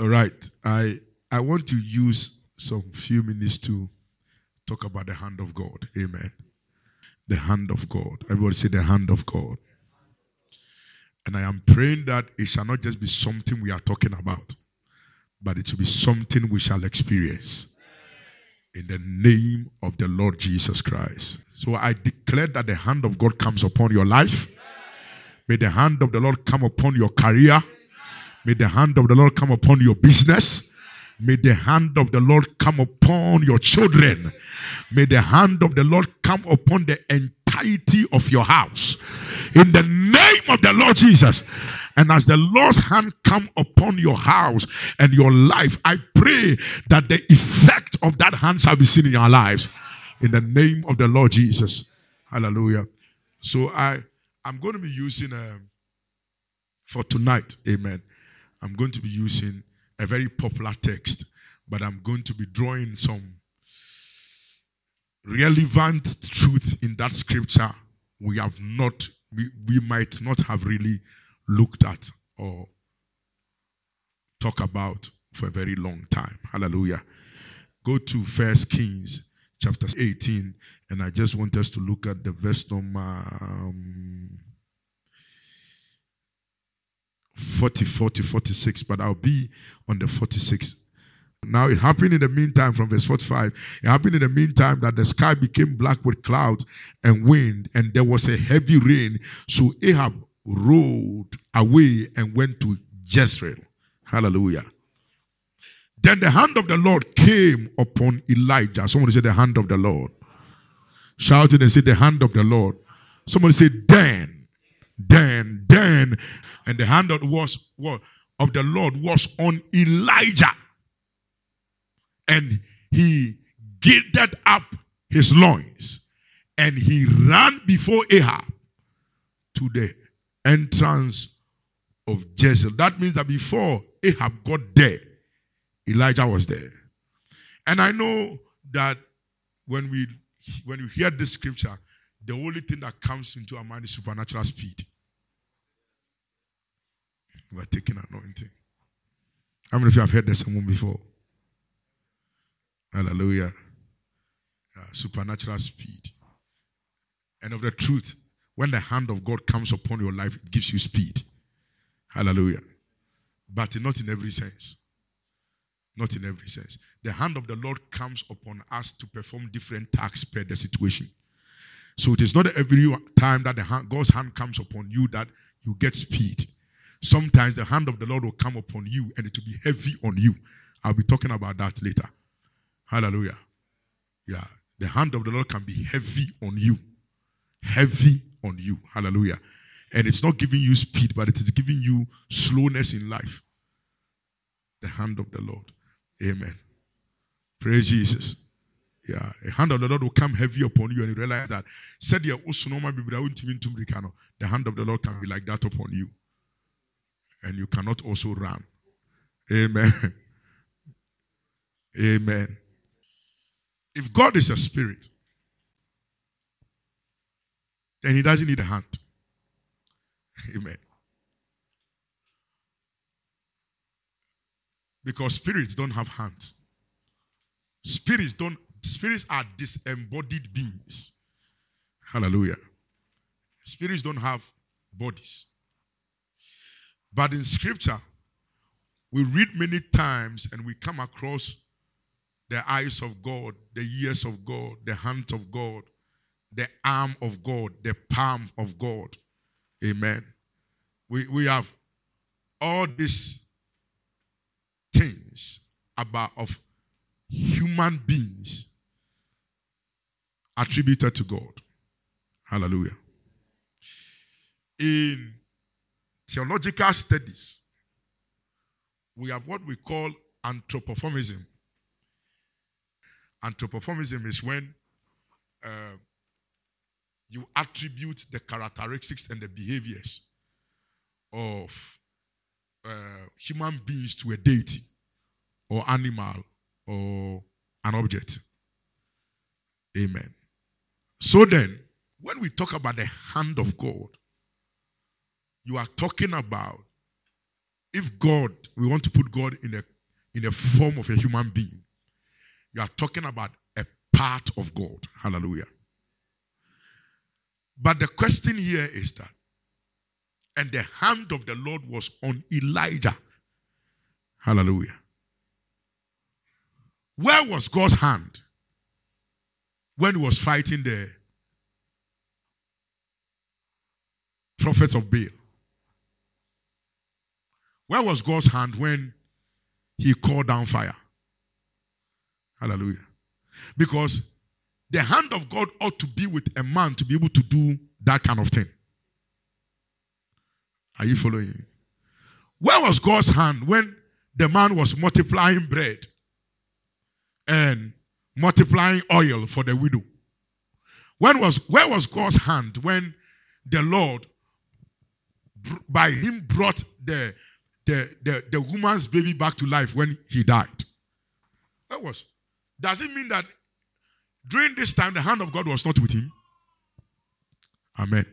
All right. I I want to use some few minutes to talk about the hand of God. Amen. The hand of God. Everybody say the hand of God. And I am praying that it shall not just be something we are talking about, but it will be something we shall experience. In the name of the Lord Jesus Christ. So I declare that the hand of God comes upon your life. May the hand of the Lord come upon your career. May the hand of the Lord come upon your business. May the hand of the Lord come upon your children. May the hand of the Lord come upon the entirety of your house. In the name of the Lord Jesus. And as the Lord's hand come upon your house and your life, I pray that the effect of that hand shall be seen in your lives. In the name of the Lord Jesus. Hallelujah. So I I'm going to be using um, for tonight, amen. I'm going to be using a very popular text, but I'm going to be drawing some relevant truth in that scripture we have not, we, we might not have really looked at or talk about for a very long time. Hallelujah. Go to First Kings chapter 18, and I just want us to look at the verse number um, 44 to 46, but I'll be on the 46. Now it happened in the meantime, from verse 45, it happened in the meantime that the sky became black with clouds and wind, and there was a heavy rain. So Ahab rode away and went to Jezreel. Hallelujah. Then the hand of the Lord came upon Elijah. Somebody say, The hand of the Lord. Shouting and say, The hand of the Lord. Somebody say, Then, then, then. And the hand of was of the Lord was on Elijah. And he gathered up his loins and he ran before Ahab to the entrance of Jezreel. That means that before Ahab got there, Elijah was there. And I know that when we when you hear this scripture, the only thing that comes into our mind is supernatural speed. We're taking anointing. How many of you have heard the sermon before? Hallelujah. supernatural speed. And of the truth, when the hand of God comes upon your life, it gives you speed. Hallelujah. But not in every sense. Not in every sense. The hand of the Lord comes upon us to perform different tasks per the situation. So it is not every time that the hand, God's hand comes upon you that you get speed. Sometimes the hand of the Lord will come upon you and it will be heavy on you. I'll be talking about that later. Hallelujah. Yeah. The hand of the Lord can be heavy on you. Heavy on you. Hallelujah. And it's not giving you speed, but it is giving you slowness in life. The hand of the Lord. Amen. Praise Jesus. Yeah, a hand of the Lord will come heavy upon you, and you realize that said the hand of the Lord can be like that upon you, and you cannot also run. Amen. Amen. If God is a spirit, then he doesn't need a hand. Amen. Because spirits don't have hands. Spirits don't spirits are disembodied beings. Hallelujah. Spirits don't have bodies. But in scripture, we read many times and we come across the eyes of God, the ears of God, the hands of God, the arm of God, the palm of God. Amen. We, we have all these things about of human beings attributed to God. Hallelujah. In theological studies, we have what we call anthropomorphism. Anthropomorphism is when uh, you attribute the characteristics and the behaviors of uh, human beings to a deity or animal or an object. Amen. So then, when we talk about the hand of God, you are talking about if God, we want to put God in a in a form of a human being, you are talking about a part of God. Hallelujah. But the question here is that, and the hand of the Lord was on Elijah. Hallelujah. Where was God's hand when he was fighting the prophets of Baal? Where was God's hand when he called down fire? Hallelujah. Because the hand of God ought to be with a man to be able to do that kind of thing. Are you following? me? Where was God's hand when the man was multiplying bread and multiplying oil for the widow? When was where was God's hand when the Lord by him brought the the, the, the woman's baby back to life when he died? That was. Does it mean that during this time the hand of God was not with him? Amen.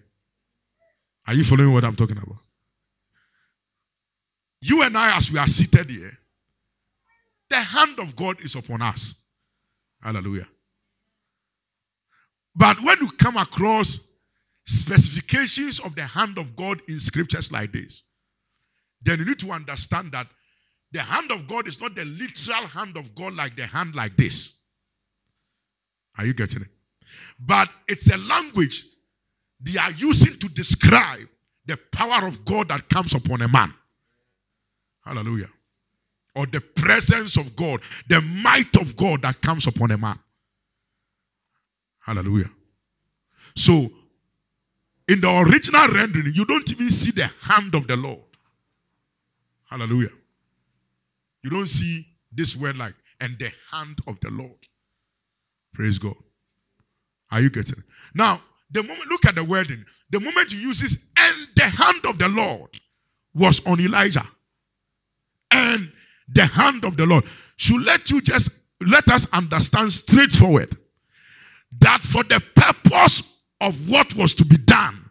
Are you following what I'm talking about? You and I, as we are seated here, the hand of God is upon us. Hallelujah. But when you come across specifications of the hand of God in scriptures like this, then you need to understand that the hand of God is not the literal hand of God like the hand like this. Are you getting it? But it's a language they are using to describe the power of God that comes upon a man. Hallelujah. Or the presence of God, the might of God that comes upon a man. Hallelujah. So, in the original rendering, you don't even see the hand of the Lord. Hallelujah. You don't see this word like, and the hand of the Lord. Praise God. Are you getting it? Now, the moment, look at the wording. The moment you use this, and the hand of the Lord was on Elijah. And the hand of the Lord should let you just let us understand straightforward that for the purpose of what was to be done,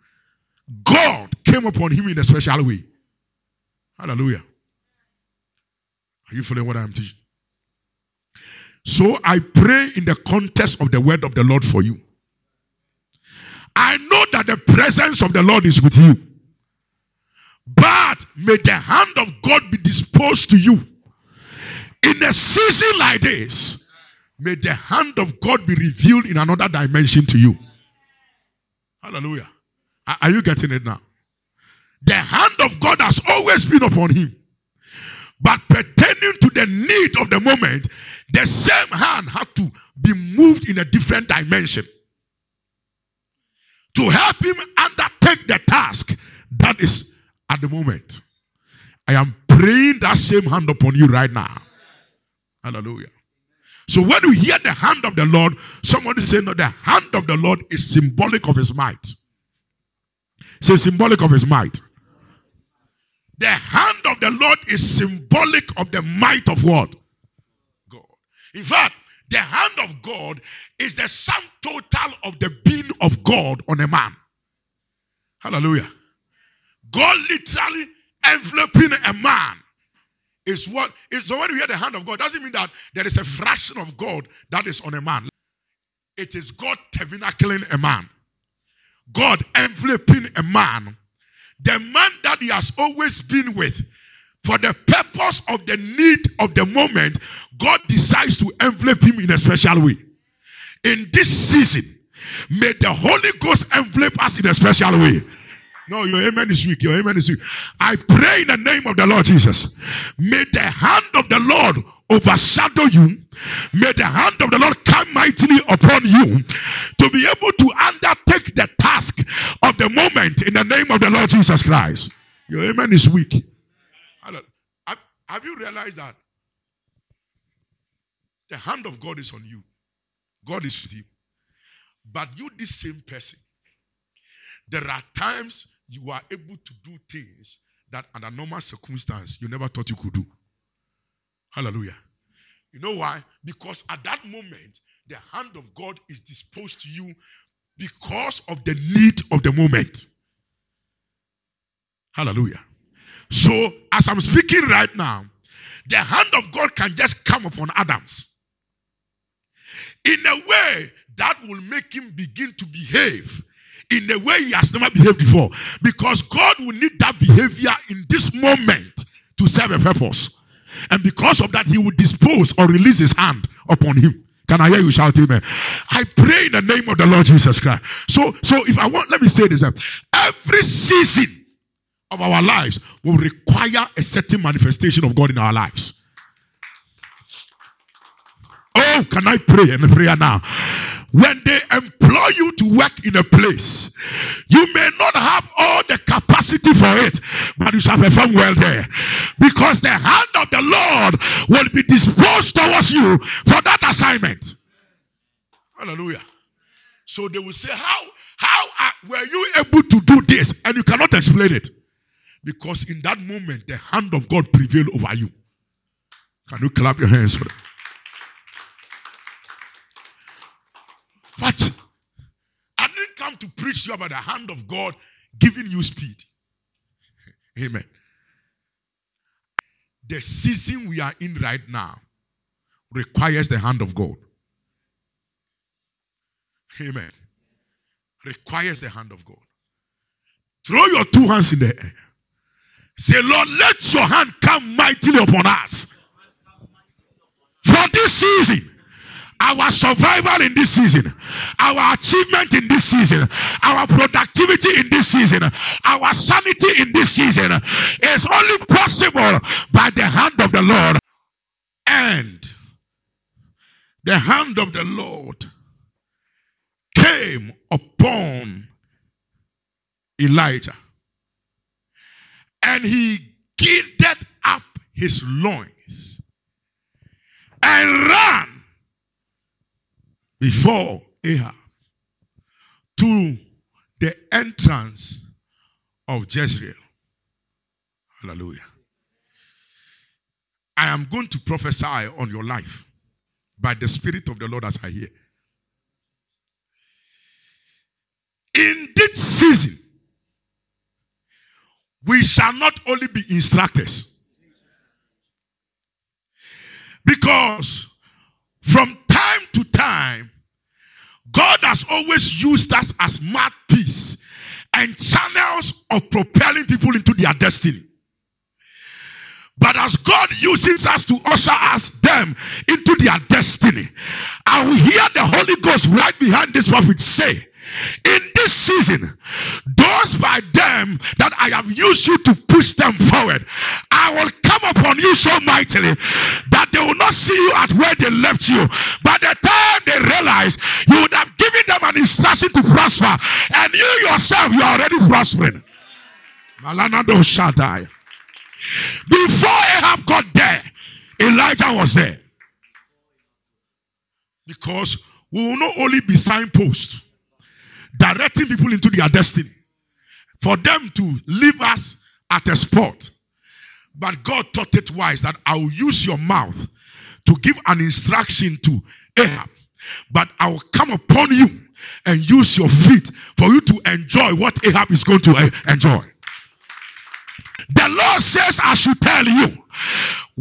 God came upon him in a special way. Hallelujah. Are you following what I'm teaching? So I pray in the context of the word of the Lord for you. I know that the presence of the Lord is with you. But may the hand of God be disposed to you. In a season like this, may the hand of God be revealed in another dimension to you. Hallelujah. Are you getting it now? The hand of God has always been upon him. But to the need of the moment, the same hand had to be moved in a different dimension to help him undertake the task that is at the moment. I am praying that same hand upon you right now. Hallelujah. So when you hear the hand of the Lord, somebody say, No, the hand of the Lord is symbolic of his might. Say symbolic of his might. The hand of the Lord is symbolic of the might of what? God. In fact, the hand of God is the sum total of the being of God on a man. Hallelujah. God literally enveloping a man is what is so when we hear the hand of God, doesn't mean that there is a fraction of God that is on a man. It is God tabernacling a man, God enveloping a man the man that he has always been with, for the purpose of the need of the moment, God decides to envelop him in a special way. In this season, may the Holy Ghost envelop us in a special way. No, your amen is weak. Your amen is weak. I pray in the name of the Lord Jesus. May the hand of the Lord overshadow you. May the hand of the Lord come mightily upon you to be able to undertake the task of the moment in the name of the Lord Jesus Christ. Your amen is weak. Have you realized that the hand of God is on you? God is with you. But you, this same person, there are times you are able to do things that under normal circumstance you never thought you could do. Hallelujah. You know why? Because at that moment, the hand of God is disposed to you because of the need of the moment. Hallelujah. So, as I'm speaking right now, the hand of God can just come upon Adams in a way that will make him begin to behave in a way he has never behaved before. Because God will need that behavior in this moment to serve a purpose. And because of that, he will dispose or release his hand upon him. Can I hear you shout amen? I pray in the name of the Lord Jesus Christ. So, so if I want, let me say this. Eh? Every season of our lives will require a certain manifestation of God in our lives. Oh, can I pray in the prayer now? When they employ you to work in a place, you may not have all the capacity for it, but you shall perform well there. Because the hand of the Lord will be disposed towards you for that assignment. Hallelujah. So they will say, How, how are, were you able to do this? And you cannot explain it. Because in that moment, the hand of God prevailed over you. Can you clap your hands for it? But I didn't come to preach to you about the hand of God giving you speed. Amen. The season we are in right now requires the hand of God. Amen. Requires the hand of God. Throw your two hands in the air. Say, Lord, let your hand come mightily upon us. For this season, our survival in this season, our achievement in this season, our productivity in this season, our sanity in this season is only possible by the hand of the Lord. And the hand of the Lord came upon Elijah and he girded up his loins and ran before Ahab to the entrance of Jezreel. Hallelujah. I am going to prophesy on your life by the Spirit of the Lord as I hear. In this season, we shall not only be instructors, because from time to time, God has always used us as mouthpiece and channels of propelling people into their destiny. But as God uses us to usher us them into their destiny, I will hear the Holy Ghost right behind this prophet say, in this season, those by them that I have used you to push them forward, I will come upon you so mightily that they will not see you at where they left you. By the time they realize you would have given them an instruction to prosper, and you yourself, you are already prospering. Malanado Shaddai. Before Ahab got there, Elijah was there. Because we will not only be signposts directing people into their destiny, for them to leave us at a spot. But God thought it wise that I will use your mouth to give an instruction to Ahab, but I will come upon you and use your feet for you to enjoy what Ahab is going to enjoy. The Lord says, I should tell you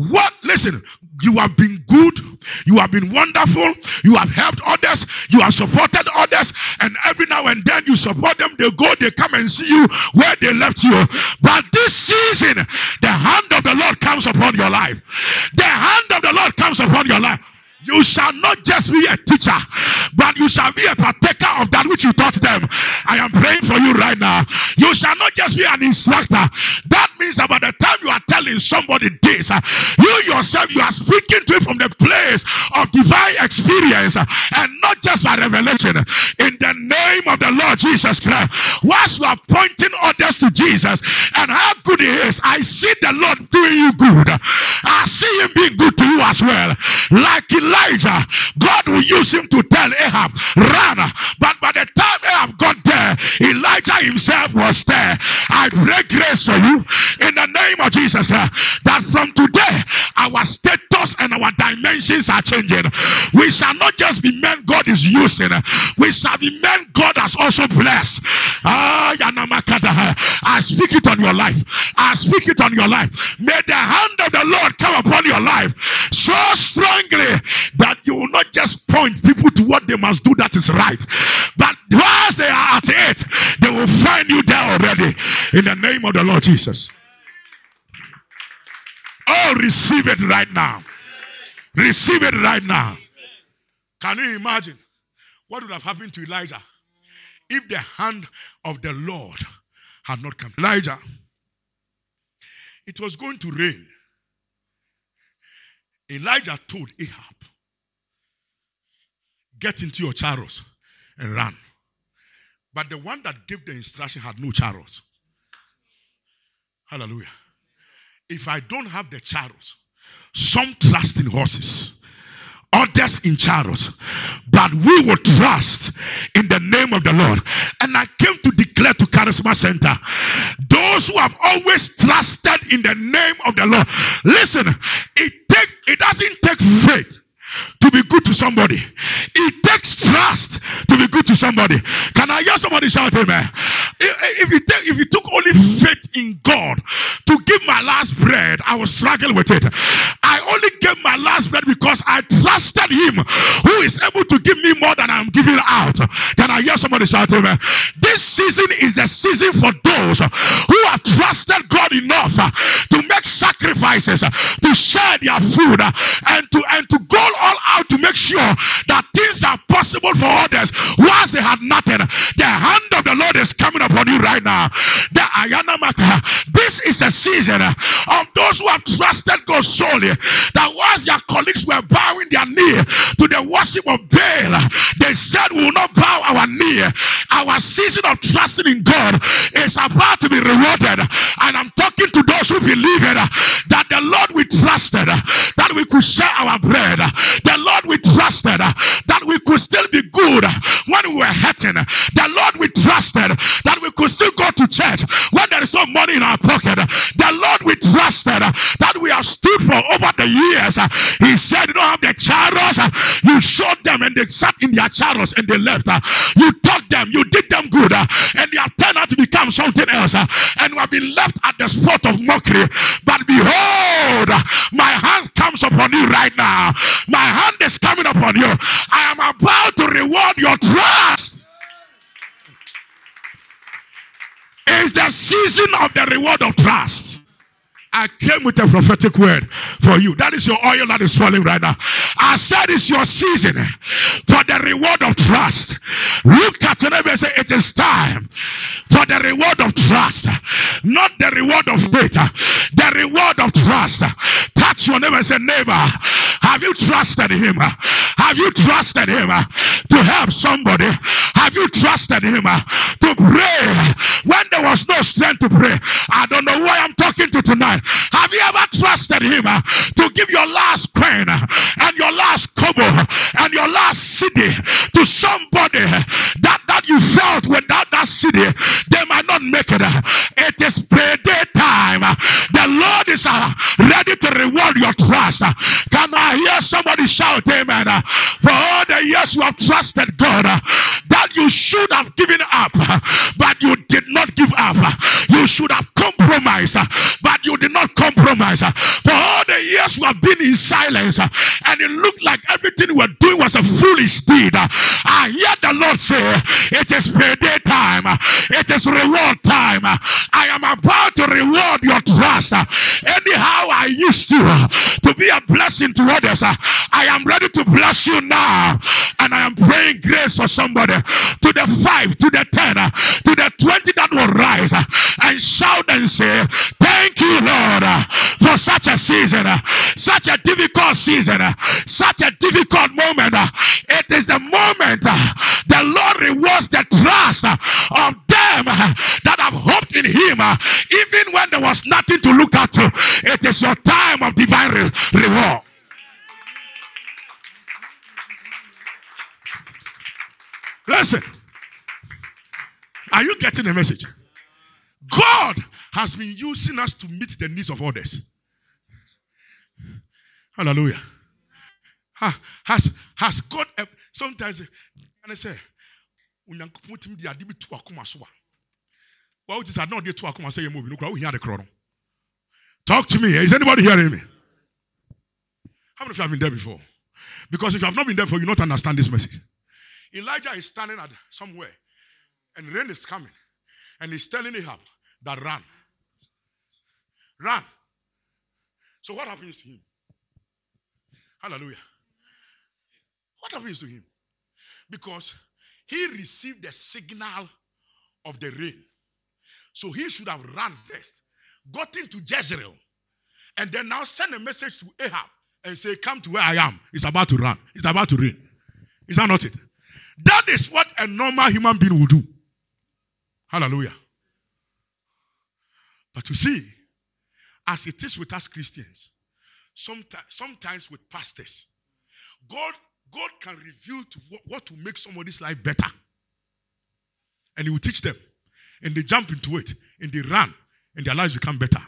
what, listen, you have been good, you have been wonderful, you have helped others, you have supported others, and every now and then you support them, they go, they come and see you where they left you. But this season, the hand of the Lord comes upon your life. The hand of the Lord comes upon your life. You shall not just be a teacher, but you shall be a partaker of that which you taught them. I am praying for you right now. You shall not just be an instructor. That means that by the time you are telling somebody this, uh, you yourself, you are speaking to it from the place of divine experience uh, and not just by revelation. In the name of the Lord Jesus Christ, whilst you are pointing others to Jesus and how good he is, I see the Lord doing you good. I see him being good to you as well. Like Elijah, God will use him to tell Ahab, run. But by the time Ahab got Elijah himself was there. I pray grace for you in the name of Jesus Christ that from today our status and our dimensions are changing. We shall not just be men God is using, we shall be men God has also blessed. Ah, I speak it on your life. I speak it on your life. May the hand of the Lord come upon your life so strongly that you will not just point people to what they must do that is right, but whilst they are at it, they will find you there already in the name of the Lord Jesus. Oh, receive it right now. Receive it right now. Can you imagine what would have happened to Elijah if the hand of the Lord had not come? Elijah, it was going to rain. Elijah told Ahab, Get into your chariots and run. But the one that gave the instruction had no chariots. Hallelujah. If I don't have the chariots, some trust in horses, others in chariots, but we will trust in the name of the Lord. And I came to declare to Charisma Center those who have always trusted in the name of the Lord. Listen, it take it doesn't take faith to be good to somebody. It takes trust to be good to somebody. Can I hear somebody shout amen? If you take, if you took only faith in God to give my last bread, I will struggle with it. I only gave my last bread because I trusted Him who is able to give me more than I'm giving out. Can I hear somebody shout amen? This season is the season for those who have trusted God enough to make sacrifices, to share their food, and to and to go all out to make sure that things are possible for others whilst they had nothing. The hand of the Lord is coming upon you right now. The Ayana Maka. This is a season of those who have trusted God solely. That whilst their colleagues were bowing their knee to the worship of Baal, they said, We will not bow our knee. Our season of trusting in God is about to be rewarded. And I'm talking to those who believe it that the Lord we trusted, that we could share our bread, the Lord we trusted that we could still be good when we were hurting. The Lord we trusted that we could still go to church when there is no money in our pocket. The Lord we trusted that we have stood for over the years. He said, You don't have the chariots. You showed them and they sat in their chariots and they left. You taught them, you did them good, and they have turned out to become something else. And we have been left at the spot of mockery. But behold, my hand comes upon you right now. My hand is coming upon you. I am about to reward your trust. It's the season of the reward of trust. I came with a prophetic word for you. That is your oil that is falling right now. I said it's your season for the reward of trust. Look at your neighbor and say, It is time for the reward of trust, not the reward of faith, the reward of trust. Touch your neighbor and say, Neighbor, have you trusted him? Have you trusted him to help somebody? Have you trusted him to pray when there was no strength to pray? I don't know why I'm talking to tonight. Have you ever trusted him uh, to give your last coin uh, and your last kobo uh, and your last cedi to somebody uh, that, that you felt without that cedi, they might not make it? Uh? It is payday time. The Lord is uh, ready to reward your trust. Can I hear somebody shout amen? For all the years you have trusted God that you should have given up, but you did not give up. You should have compromised, uh, but you did not compromise. Uh, for all the years we have been in silence, uh, and it looked like everything we were doing was a foolish deed. I hear the Lord say, It is payday time, it is reward time. I am about to reward your trust. Anyhow, I used to to be a blessing to others. I am ready to bless you now, and I am praying grace for somebody to the five, to the ten, to the twenty that will rise and shout and say, eh? Thank you, Lord. Uh, for such a season, uh, such a difficult season, such a difficult moment. It is the moment the Lord rewards the trust of them that have hoped in Him, even when there was nothing to look at. It is your time of divine re- reward. Listen, are you getting the message? God has been using us to meet the needs of others. Hallelujah. Ha, has has God sometimes and I say onyankopɔn tumi de ade bi to akoma so a. Wa wote sɛ talk to me is anybody hearing me? How many of you have been there before? Because if you have not been there before you not understand this message. Elijah is standing at somewhere and rain is coming and he's telling Ahab that run run so what happens to him hallelujah what happens to him because he received the signal of the rain. So he should have run first, gotten to Jezreel, and then now send a message to Ahab and say, Come to where I am. It's about to run. It's about to rain. Is that not it? That is what a normal human being will do. Hallelujah. But you see, as it is with us Christians, sometimes, sometimes with pastors, God God can reveal to what, what to make somebody's life better. And He will teach them. And they jump into it. And they run. And their lives become better.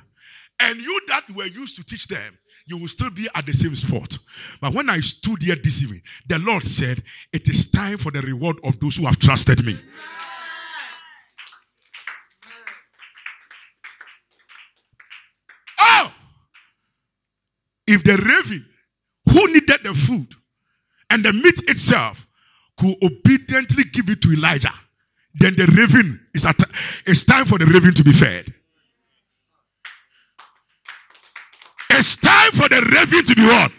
And you that were used to teach them, you will still be at the same spot. But when I stood here this evening, the Lord said, It is time for the reward of those who have trusted me. Oh! If the raven who needed the food and the meat itself could obediently give it to Elijah, then the raven is at, it's time for the raven to be fed. It's time for the raven to be what?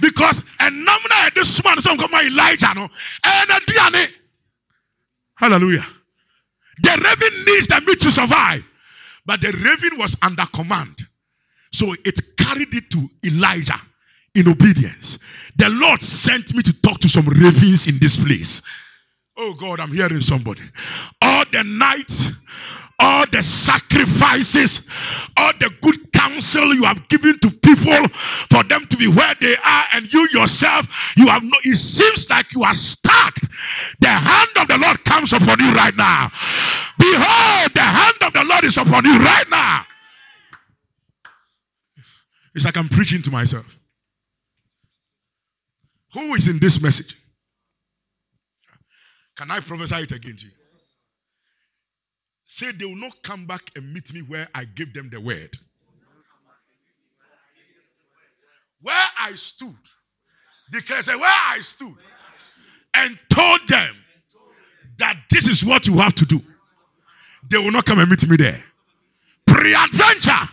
Because a number this man some come Elijah no and a. Hallelujah. The raven needs the meat to survive, but the raven was under command, so it carried it to Elijah in obedience. The Lord sent me to talk to some ravens in this place. Oh God, I'm hearing somebody. All the night, all the sacrifices, all the good counsel you have given to people for them to be where they are, and you yourself, you have no, it seems like you are stuck. The hand of the Lord comes upon you right now. Behold, the hand of the Lord is upon you right now. It's like I'm preaching to myself. Who is in this message? Can I prophesy it again to you? Say they will not come back and meet me where I gave them the word. Where I stood, declare, say, where I stood and told them that this is what you have to do. They will not come and meet me there. Pre-adventure,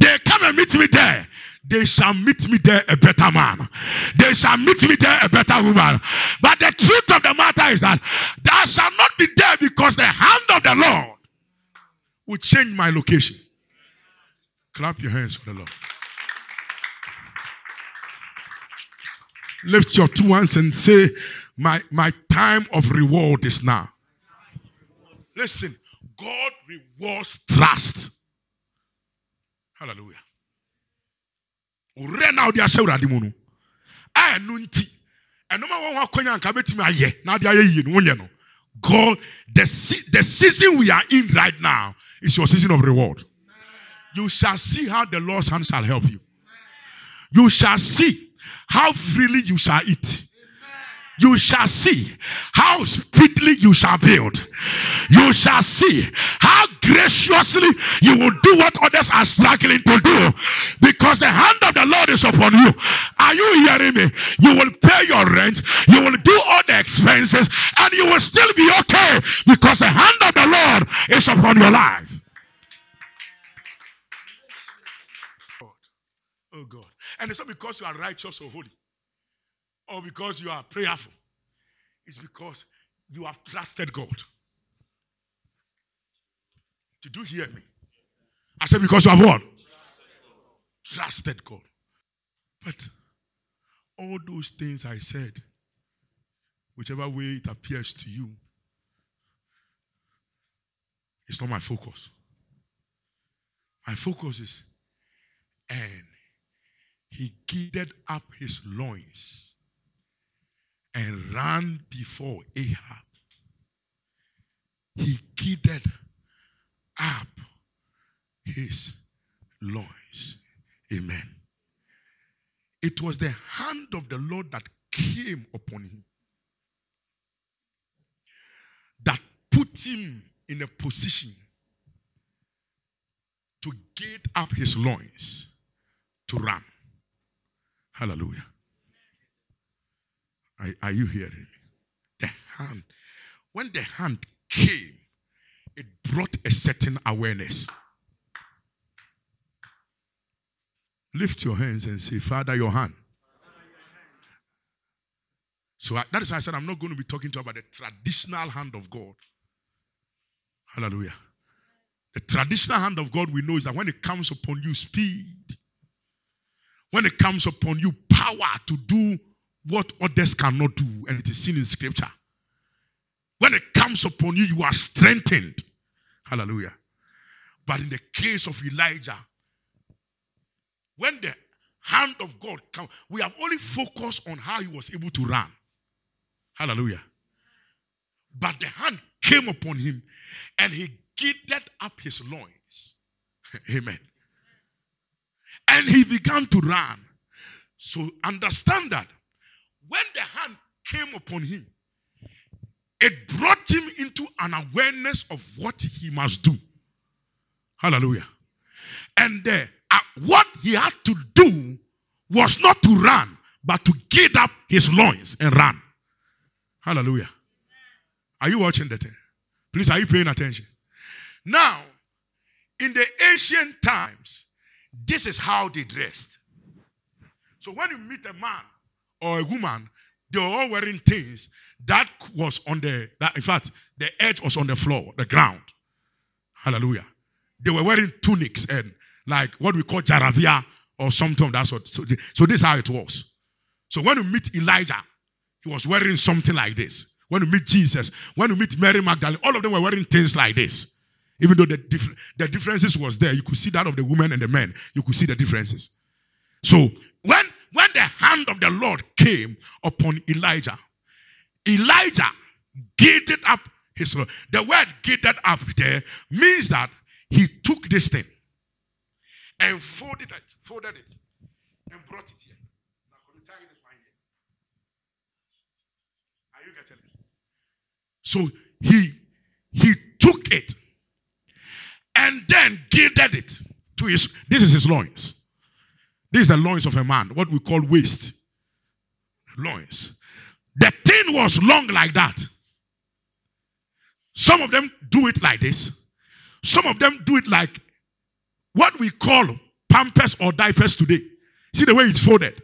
they come and meet me there they shall meet me there a better man. They shall meet me there a better woman. But the truth of the matter is that thou shall not be there because the hand of the Lord will change my location. Clap your hands for the Lord. Lift your two hands and say, My, my time of reward is now. Listen, God rewards trust. Hallelujah. owurɛ na ɔde ahyɛ awurade mu no. A ɛno nti ɛnom a wɔn ho akɔnya nka bɛtumi ayɛ na ade ayɛ yie no wonyɛ no. God the, the season we are in right now is your season of reward. You shall see how the lord's hand shall help you. You shall see how freely you shall eat you shall see how speedily you shall build. You shall see how graciously you will do what others are struggling to do because the hand of the Lord is upon you. Are you hearing me? You will pay your rent, you will do all the expenses, and you will still be okay because the hand of the Lord is upon your life. Oh God. And it's not because you are righteous or holy or because you are prayerful. It's because you have trusted God. Did you hear me? I said, because you have what? Trusted God. But all those things I said, whichever way it appears to you, it's not my focus. My focus is, and he girded up his loins and ran before Ahab. He girded up his loins. Amen. it was the hand of the Lord that came upon him, that put him in a position to get up his loins to run. Hallelujah. Are, are you hearing me? The hand. When the hand came, it brought a certain awareness. Lift your hands and say, Father, your hand. So I, that is why I said I'm not going to be talking to you about the traditional hand of God. Hallelujah. The traditional hand of God we know is that when it comes upon you, speed. When it comes upon you, power to do what others cannot do, and it is seen in scripture. When it comes upon you, you are strengthened. Hallelujah. But in the case of Elijah, when the hand of God comes, we have only focused on how he was able to run. Hallelujah. But the hand came upon him and he girded up his loins. Amen. And he began to run. So understand that when the hand came upon him, it brought him into an awareness of what he must do. Hallelujah. And uh, uh, what he had to do was not to run, but to get up his loins and run. Hallelujah. Are you watching thing? Please, are you paying attention? Now, in the ancient times, this is how they dressed. So when you meet a man or a woman, they were all wearing things that was on the, that, in fact, the edge was on the floor, the ground. Hallelujah. They were wearing tunics and like what we call jaravia or something of that sort. So, so this is how it was. So when you meet Elijah, he was wearing something like this. When you meet Jesus, when you meet Mary Magdalene, all of them were wearing things like this. Even though the, dif- the differences was there, you could see that of the women and the men. You could see the differences. So when when the hand of the Lord came upon Elijah, Elijah gathered up his Lord. The word gathered up there means that he took this thing and folded it, folded it, and brought it here. Are you getting it? So he he took it and then gathered it to his this is his loins. This is the loins of a man, what we call waist. Loins. The thing was long like that. Some of them do it like this. Some of them do it like what we call pampers or diapers today. See the way it's folded.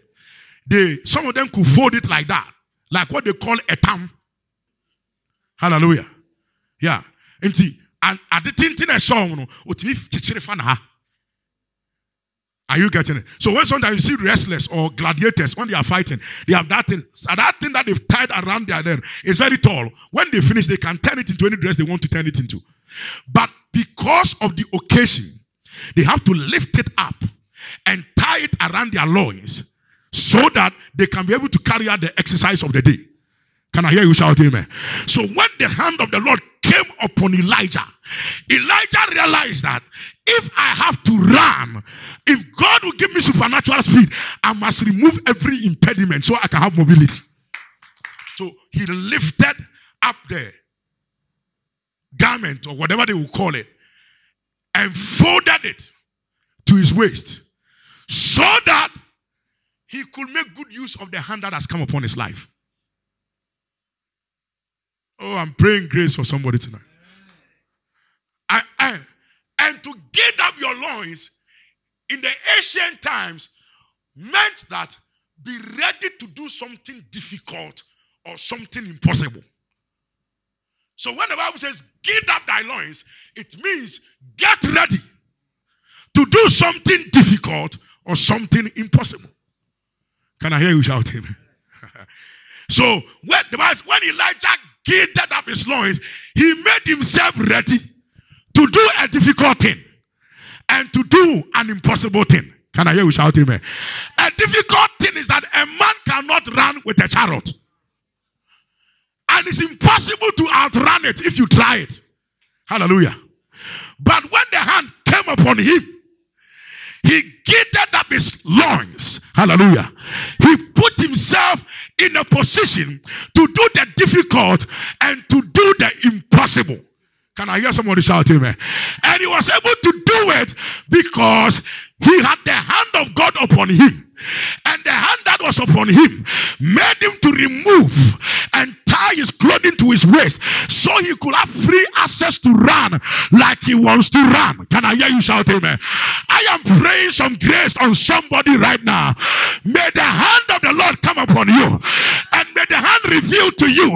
They some of them could fold it like that, like what they call a tam. Hallelujah. Yeah. And see, and at the thing a song, no, are you getting it? So when sometimes you see wrestlers or gladiators when they are fighting, they have that thing. That thing that they've tied around their neck is very tall. When they finish, they can turn it into any dress they want to turn it into. But because of the occasion, they have to lift it up and tie it around their loins so that they can be able to carry out the exercise of the day. Can I hear you shout amen? So when the hand of the Lord came upon Elijah, Elijah realized that if I have to run, if God will give me supernatural speed, I must remove every impediment so I can have mobility. So he lifted up the garment or whatever they will call it and folded it to his waist so that he could make good use of the hand that has come upon his life. Oh, I'm praying grace for somebody tonight. And, and, and to get up your loins in the ancient times meant that be ready to do something difficult or something impossible. So when the Bible says, get up thy loins, it means get ready to do something difficult or something impossible. Can I hear you shout amen? So when, when Elijah gathered up his loins, he made himself ready to do a difficult thing and to do an impossible thing. Can I hear you shout amen? A difficult thing is that a man cannot run with a chariot. And it's impossible to outrun it if you try it. Hallelujah. But when the hand came upon him, he girded up his loins. Hallelujah. He put himself in a position to do the difficult and to do the impossible. Can I hear somebody shout amen? And he was able to do it because he had the hand of God upon him. And the hand that was upon him made him to remove and tie his clothing to his waist so he could have free access to run like he wants to run. Can I hear you shout amen? I am praying some grace on somebody right now. May the hand of the Lord come upon you the hand reveal to you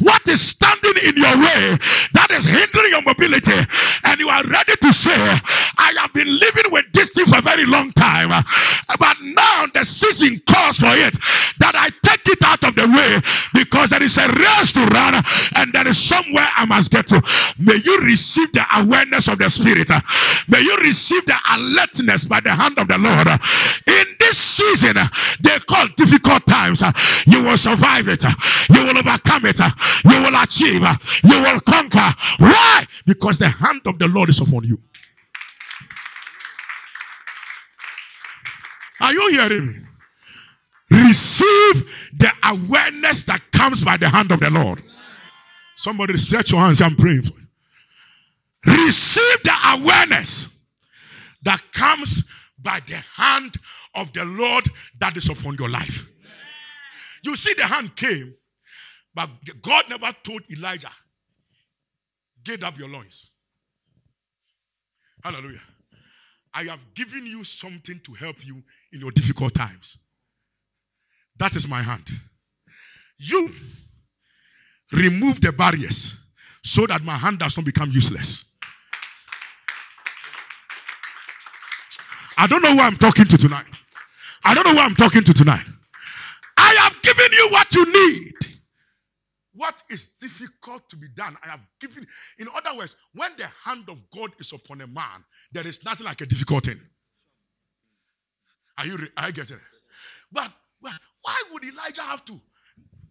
what is standing in your way that is hindering your mobility and you are ready to say, I have been living with this thing for a very long time, but now the season calls for it that I take it out of the way because there is a race to run and there is somewhere I must get to. May you receive the awareness of the Spirit. May you receive the alertness by the hand of the Lord. In this season, they call difficult times. You will survive it. You will overcome it. You will achieve. You will conquer. Why? Because the hand of the Lord is upon you. Are you hearing me? Receive the awareness that comes by the hand of the Lord. Somebody stretch your hands. I'm praying for you. Receive the awareness that comes by the hand of the Lord that is upon your life. You see, the hand came, but God never told Elijah, Get up your loins. Hallelujah. I have given you something to help you in your difficult times. That is my hand. You remove the barriers so that my hand does not become useless. I don't know who I'm talking to tonight. I don't know who I'm talking to tonight. Given you what you need. What is difficult to be done, I have given. In other words, when the hand of God is upon a man, there is nothing like a difficult thing. Are you? Are you getting it? But, but why would Elijah have to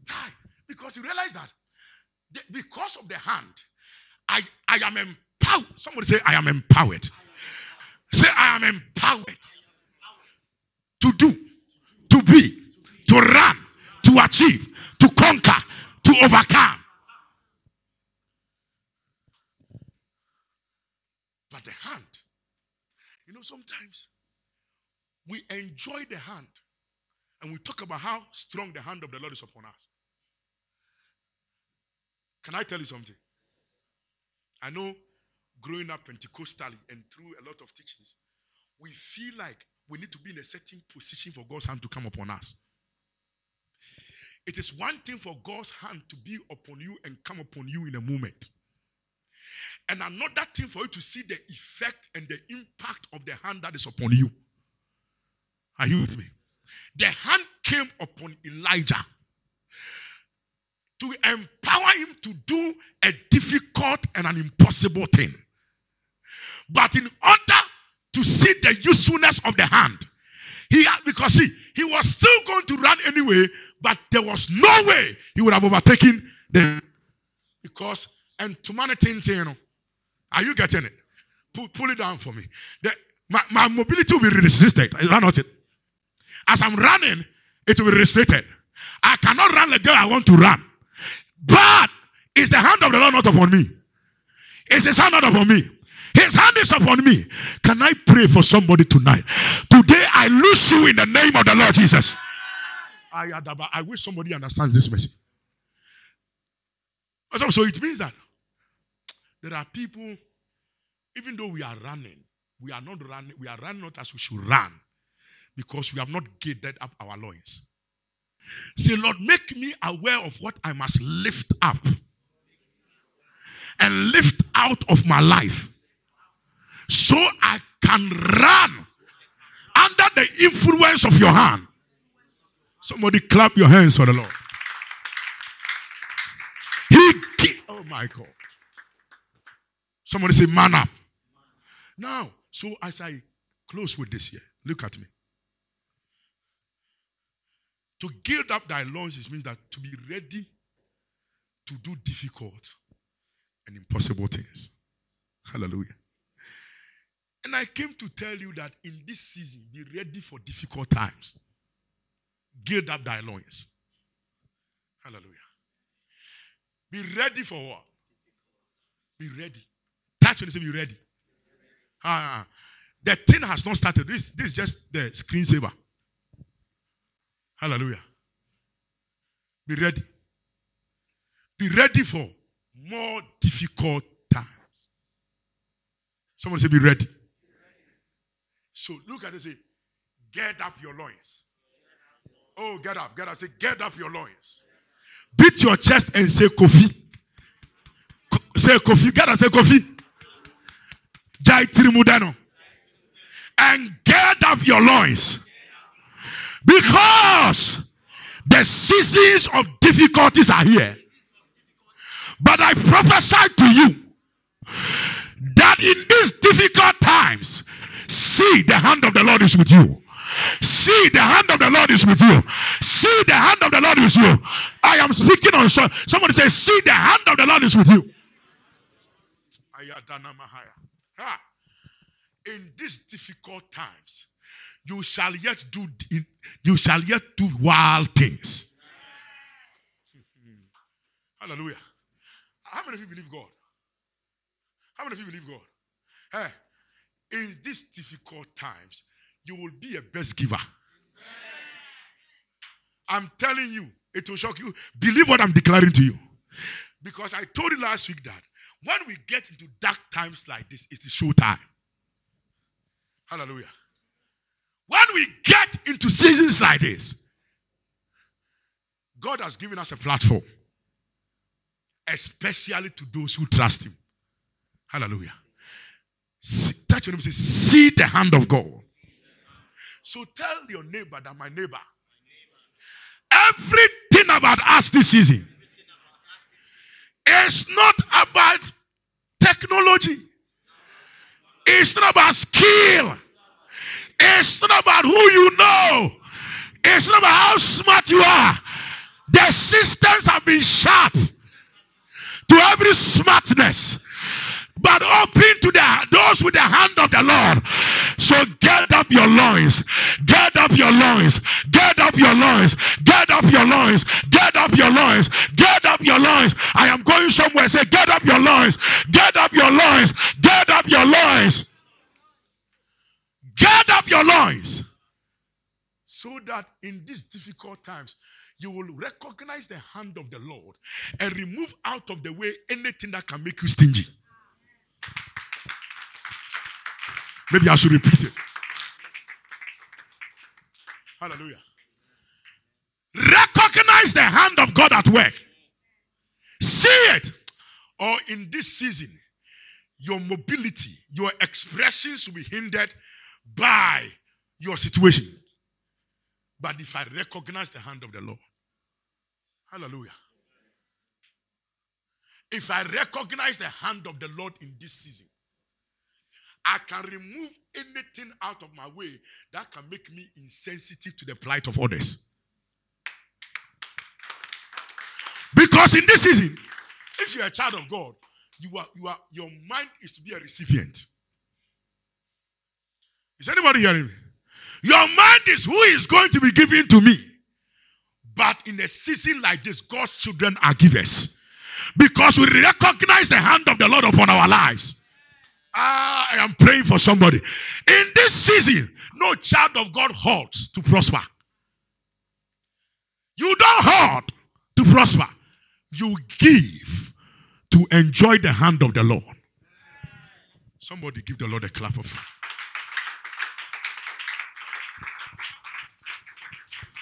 die? Because he realized that the, because of the hand, I I am empowered. Somebody say, I am empowered. Say, I am empowered to do, to be, to run, to achieve, to conquer, to overcome. But the hand, you know, sometimes we enjoy the hand and we talk about how strong the hand of the Lord is upon us. Can I tell you something? I know growing up Pentecostally and through a lot of teachings, we feel like we need to be in a certain position for God's hand to come upon us. It is one thing for God's hand to be upon you and come upon you in a moment. And another thing for you to see the effect and the impact of the hand that is upon you. Are you with me? The hand came upon Elijah to empower him to do a difficult and an impossible thing. But in order to see the usefulness of the hand, he because see, he was still going to run anyway, but there was no way he would have overtaken them because and tintin. Are you getting it? Pull, pull it down for me. The, my, my mobility will be restricted. Is that not it? As I'm running, it will be restricted. I cannot run like I want to run. But is the hand of the Lord not upon me? Is his hand not upon me? His hand is upon me. Can I pray for somebody tonight? Today I lose you in the name of the Lord Jesus. I, wish somebody understands this message. So it means that there are people, even though we are running, we are not running, we are running not as we should run because we have not gathered up our loins. Say, Lord, make me aware of what I must lift up and lift out of my life so I can run under the influence of your hand. Somebody clap your hands for the Lord. He, oh my God. Somebody say, man up. Now, so as I close with this here, look at me. To gild up thy loins means that to be ready to do difficult and impossible things. Hallelujah. And I came to tell you that in this season, be ready for difficult times. Gild up thy loins. Hallelujah. Be ready for what? Be ready. Touch and say, be ready. Ah, the thing has not started. This, this is just the screensaver. Hallelujah. Be ready. Be ready for more difficult times. Someone say, Be ready. So look at it. Say, Get up your loins. Oh, get up. Get up. Say, Get up your loins. Beat your chest and say, Kofi. say, Kofi. Get up. Say, Kofi. Jai Tirimudano. And get up your loins. Because the seasons of difficulties are here. But I prophesy to you that in these difficult times, see the hand of the Lord is with you. See the hand of the Lord is with you. See the hand of the Lord is with you. I am speaking on so somebody say, See the hand of the Lord is with you. In these difficult times, you shall yet do you shall yet do wild things. Hallelujah. How many of you believe God? How many of you believe God? Hey, in these difficult times, you will be a best giver. I'm telling you, it will shock you. Believe what I'm declaring to you. Because I told you last week that when we get into dark times like this, it's the show time. Hallelujah. When we get into seasons like this, God has given us a platform, especially to those who trust Him. Hallelujah. See, touch your neighbor say, See the hand of God. So tell your neighbor that my neighbor, everything about us this season is not about technology, it's not about skill. It's not about who you know. It's not about how smart you are. The systems have been shut to every smartness, but open to the those with the hand of the Lord. So get up your loins, get up your loins, get up your loins, get up your loins, get up your loins, get up your loins. I am going somewhere. Say, get up your loins, get up your loins, get up your loins. Gird up your loins so that in these difficult times you will recognize the hand of the Lord and remove out of the way anything that can make you stingy. Maybe I should repeat it. Hallelujah. Recognize the hand of God at work. See it. Or in this season, your mobility, your expressions will be hindered by your situation. But if I recognize the hand of the Lord, hallelujah. If I recognize the hand of the Lord in this season, I can remove anything out of my way that can make me insensitive to the plight of others. Because in this season, if you're a child of God, you are, you are, your mind is to be a recipient. Is anybody hearing me? Your mind is who is going to be given to me. But in a season like this, God's children are givers. Because we recognize the hand of the Lord upon our lives. Ah, I am praying for somebody. In this season, no child of God halts to prosper. You don't halt to prosper. You give to enjoy the hand of the Lord. Somebody give the Lord a clap of hands.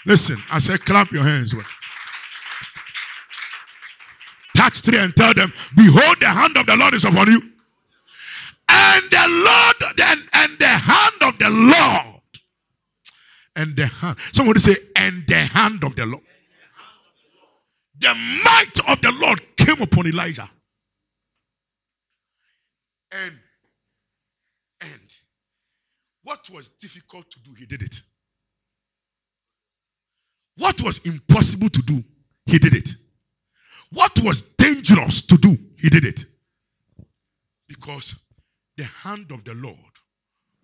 Listen, I said, clap your hands. Touch three and tell them, Behold, the hand of the Lord is upon you. And the Lord, and, and the hand of the Lord. And the hand. Somebody say, and the hand of the Lord. The might of the Lord came upon Elijah. And and what was difficult to do, he did it. What was impossible to do, he did it. What was dangerous to do, he did it. Because the hand of the Lord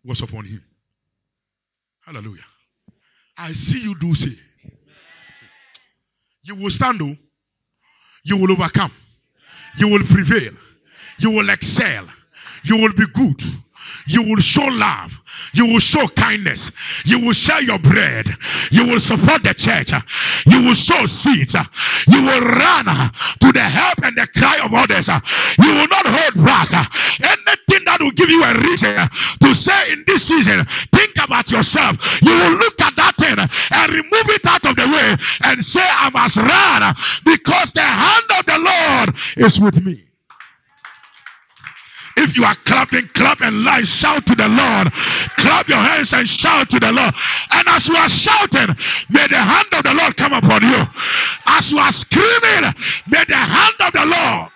was upon him. Hallelujah. I see you do say. You will stand, though. You will overcome. You will prevail. You will excel. You will be good. You will show love. You will show kindness. You will share your bread. You will support the church. You will sow seeds. You will run to the help and the cry of others. You will not hold back. Anything that will give you a reason to say in this season, think about yourself. You will look at that thing and remove it out of the way and say, I must run because the hand of the Lord is with me. If you are clapping, clap and lie, shout to the Lord. Clap your hands and shout to the Lord. And as you are shouting, may the hand of the Lord come upon you. As you are screaming, may the hand of the Lord.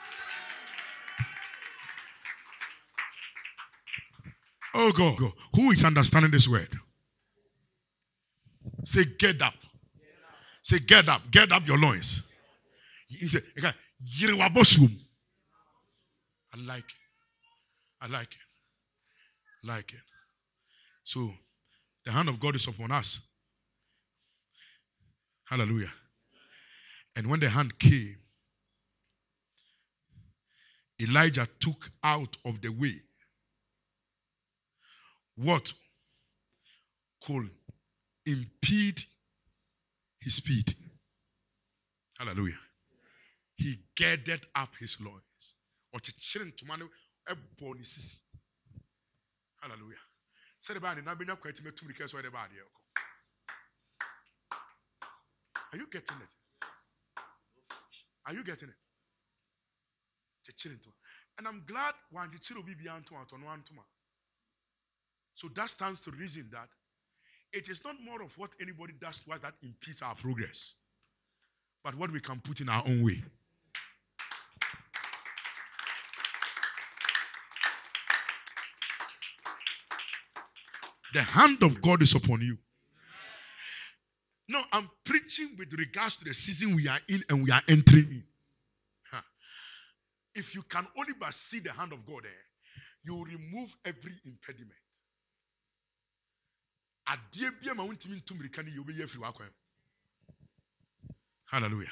Oh God, who is understanding this word? Say, get up. Say, get up. Get up your loins. He said, I like it. I like it. I like it. So the hand of God is upon us. Hallelujah. And when the hand came, Elijah took out of the way what could impede his speed. Hallelujah. He gathered up his loins ɛbɔ ne sisi. Hallelujah. Sɛde baa ne nan bɛnya kwan tumi atum kɛ sɛ ɔde baa adeɛ kɔ are you getting it? Are you getting it? Kyekyere ntoma and i'm glad wankyekyere obi bia ntoma atɔ no antoma so that stands to reason that it is not more of what anybody does to us that impedes our progress but what we can put in our own way The hand of God is upon you. No, I'm preaching with regards to the season we are in and we are entering in. If you can only but see the hand of God there, you will remove every impediment. Hallelujah.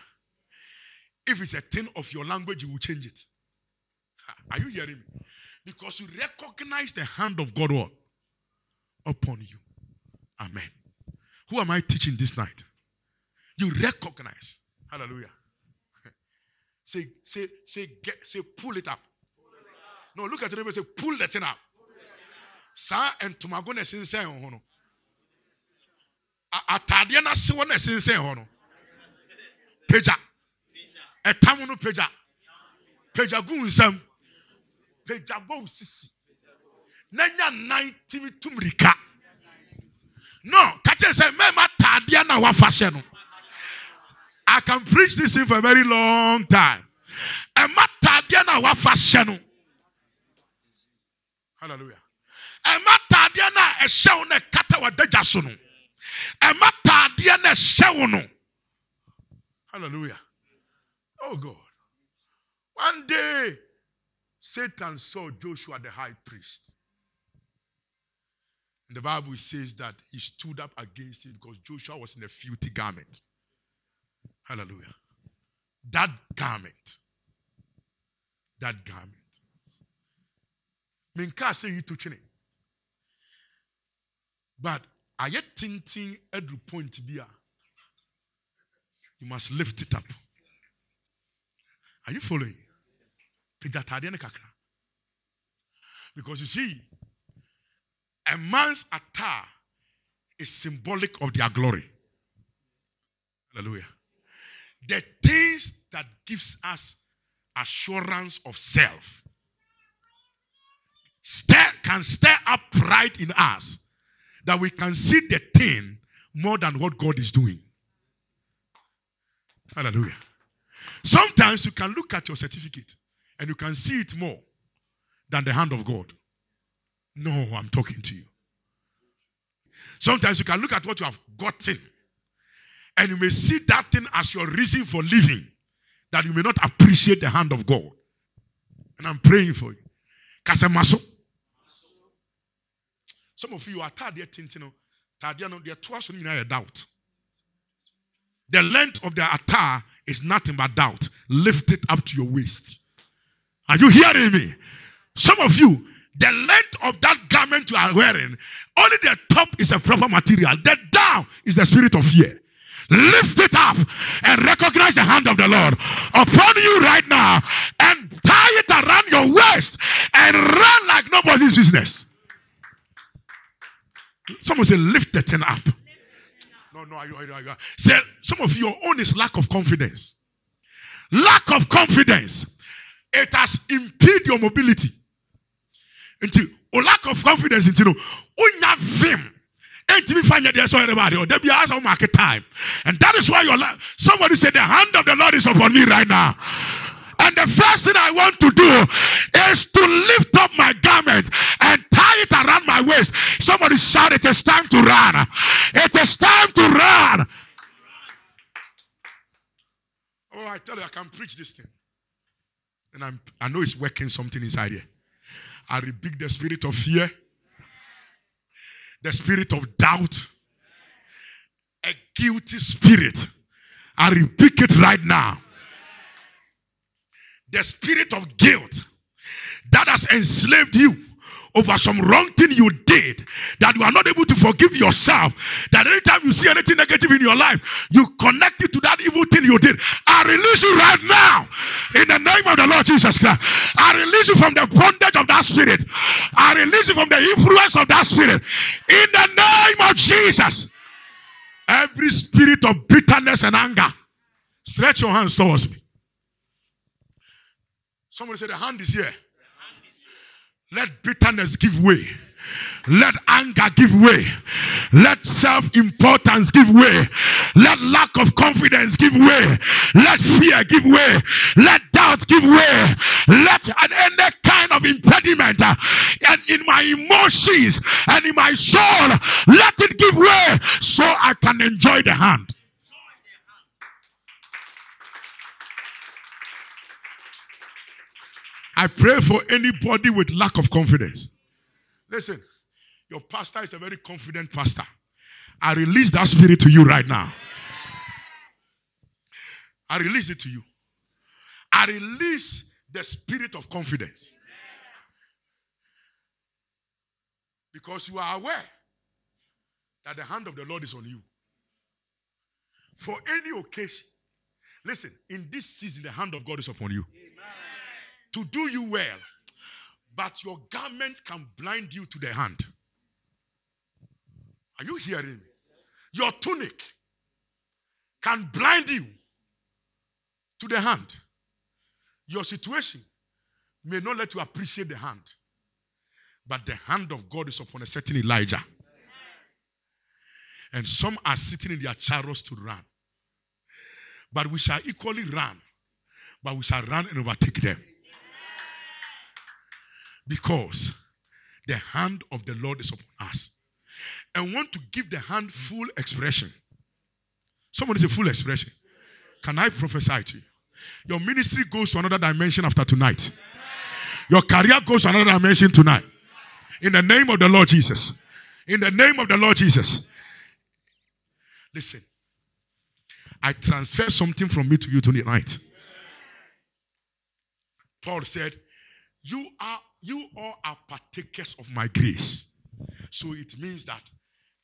If it's a thing of your language, you will change it. Are you hearing me? Because you recognize the hand of God. What? Upon you. Amen. Who am I teaching this night? You recognize. Hallelujah. say, say, say, get, say, pull it up. No, look at the neighbor say, pull that thing up. Sa and na sinsen ho no. Atade na se wona sinsen ho no. Peja. Etam no peja. Peja gu nsam. Peja bo sisi na nya nan timi tum rika. No kakyɛ sɛ mɛma taadeɛ na wafa hyɛ i can preach this thing for a very long time. Ɛma taadeɛ na wafa hyɛ no. Hallelujah. Ɛma taadeɛ na ɛhyɛ wo na ɛkata wadagya so no. Ɛma taadeɛ na ɛhyɛ no. Hallelujah. Oh god. One day satan saw joshua the high priest and the Bible says that he stood up against him because Joshua was in a filthy garment. Hallelujah. That garment. That garment. Minka say you to chine. But I yet tinting every point to be You must lift it up. Are you following? Because you see, a man's attire is symbolic of their glory. Hallelujah. The things that gives us assurance of self stir, can stir up pride in us that we can see the thing more than what God is doing. Hallelujah. Sometimes you can look at your certificate and you can see it more than the hand of God. No, I'm talking to you. Sometimes you can look at what you have gotten and you may see that thing as your reason for living, that you may not appreciate the hand of God. And I'm praying for you. Kasemaso. Some of you are tired no, their twice in a doubt. The length of their attire is nothing but doubt. Lift it up to your waist. Are you hearing me? Some of you, the length of that garment you are wearing, only the top is a proper material. The down is the spirit of fear. Lift it up and recognize the hand of the Lord upon you right now and tie it around your waist and run like nobody's business. Someone say, lift the thing up. No, no, you, are you. Say, some of your own is lack of confidence. Lack of confidence. It has impeded your mobility. Until, or lack of confidence, until, unya vim. Entimi fanya there so everybody or there be as market time. And that is why your life somebody said the hand of the Lord is upon me right now. And the first thing I want to do is to lift up my garment and tie it around my waist. Somebody shout, It is time to run. It is time to run. Oh, I tell you, I can preach this thing. And I'm, I know it's working something inside here. I rebuke the spirit of fear the spirit of doubt, a guilty spirit. I rebuke it right now. The spirit of guilt that has enslaved you over some wrong thing you did that you are not able to forgive yourself. That anytime you see anything negative in your life, you connect it to that evil thing you did. I release you right now in the name of the Lord Jesus Christ. I release you from the bondage of that spirit. I release you from the influence of that spirit in the name of Jesus. Every spirit of bitterness and anger, stretch your hands towards me. Somebody said, The hand is here. Let bitterness give way. Let anger give way. Let self importance give way. Let lack of confidence give way. Let fear give way. Let doubt give way. Let any kind of impediment uh, and in my emotions and in my soul, let it give way so I can enjoy the hand. I pray for anybody with lack of confidence. Listen, your pastor is a very confident pastor. I release that spirit to you right now. I release it to you. I release the spirit of confidence. Because you are aware that the hand of the Lord is on you. For any occasion, listen, in this season, the hand of God is upon you to do you well, but your garment can blind you to the hand. Are you hearing me? Your tunic can blind you to the hand. Your situation may not let you appreciate the hand, but the hand of God is upon a certain Elijah. And some are sitting in their chariots to run. But we shall equally run, but we shall run and overtake them. Because the hand of the Lord is upon us. And want to give the hand full expression. Somebody say full expression. Can I prophesy to you? Your ministry goes to another dimension after tonight. Your career goes to another dimension tonight. In the name of the Lord Jesus. In the name of the Lord Jesus. Listen. I transfer something from me to you tonight. Paul said, You are you all are partakers of my grace. So it means that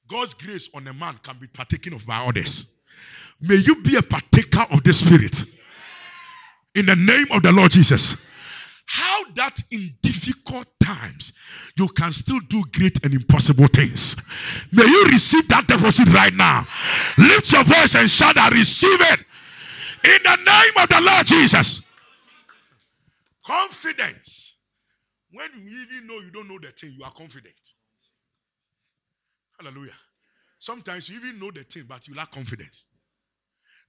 God's grace on a man can be partaken of by others. May you be a partaker of the Spirit. In the name of the Lord Jesus. How that in difficult times you can still do great and impossible things. May you receive that deposit right now. Lift your voice and shout, I receive it. In the name of the Lord Jesus. Confidence when you even know you don't know the thing, you are confident. Hallelujah. Sometimes you even know the thing, but you lack confidence.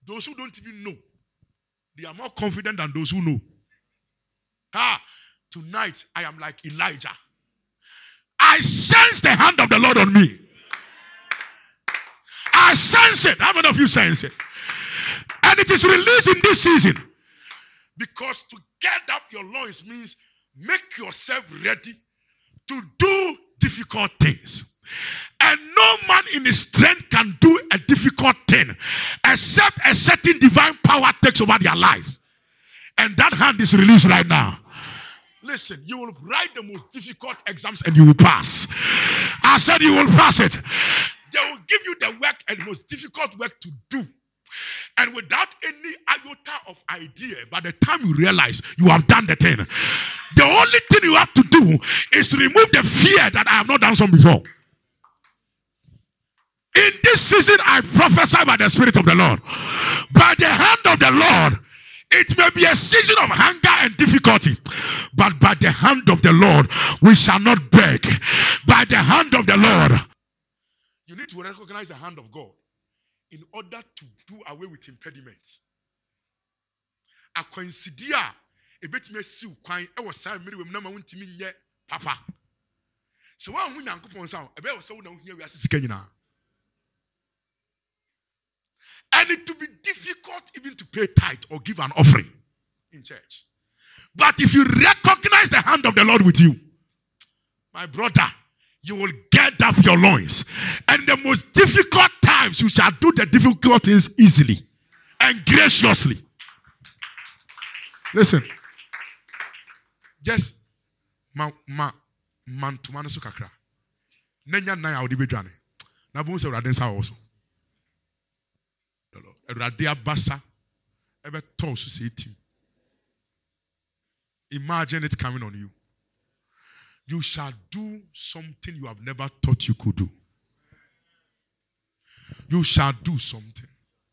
Those who don't even know, they are more confident than those who know. Ah, tonight I am like Elijah. I sense the hand of the Lord on me. I sense it. How many of you sense it? And it is released in this season. Because to get up your loins means Make yourself ready to do difficult things. And no man in his strength can do a difficult thing except a certain divine power takes over their life. And that hand is released right now. Listen, you will write the most difficult exams and you will pass. I said you will pass it. They will give you the work and most difficult work to do. And without any iota of idea, by the time you realize you have done the thing, the only thing you have to do is remove the fear that I have not done something before. In this season, I prophesy by the Spirit of the Lord. By the hand of the Lord, it may be a season of hunger and difficulty, but by the hand of the Lord, we shall not beg. By the hand of the Lord, you need to recognize the hand of God in order to do away with impediments. akwansidi a ebetumi esiw kwan ɛwɔ saa mmiri wɔ mu na ma wontumi nyɛ papa. Sɛ woahu nyankopɔn sa ɛbɛyɛ wɔ sɛ wo na wohia wiase sika nyinaa. And it will be difficult even to pay tithe or give an offering in church. But if you recognize the hand of the lord with you my brother you will get up your loins. And the most difficult times you shall do the difficult things easily and graciously. Listen. Just ma ma ma ntoma no so kakra. Na nya nan a na bohu sɛ awurade nsa wɔ so awurade abasa ɛbɛtɔw so sɛ imagine it coming on you you shall do something you have never thought you could do. You shall do something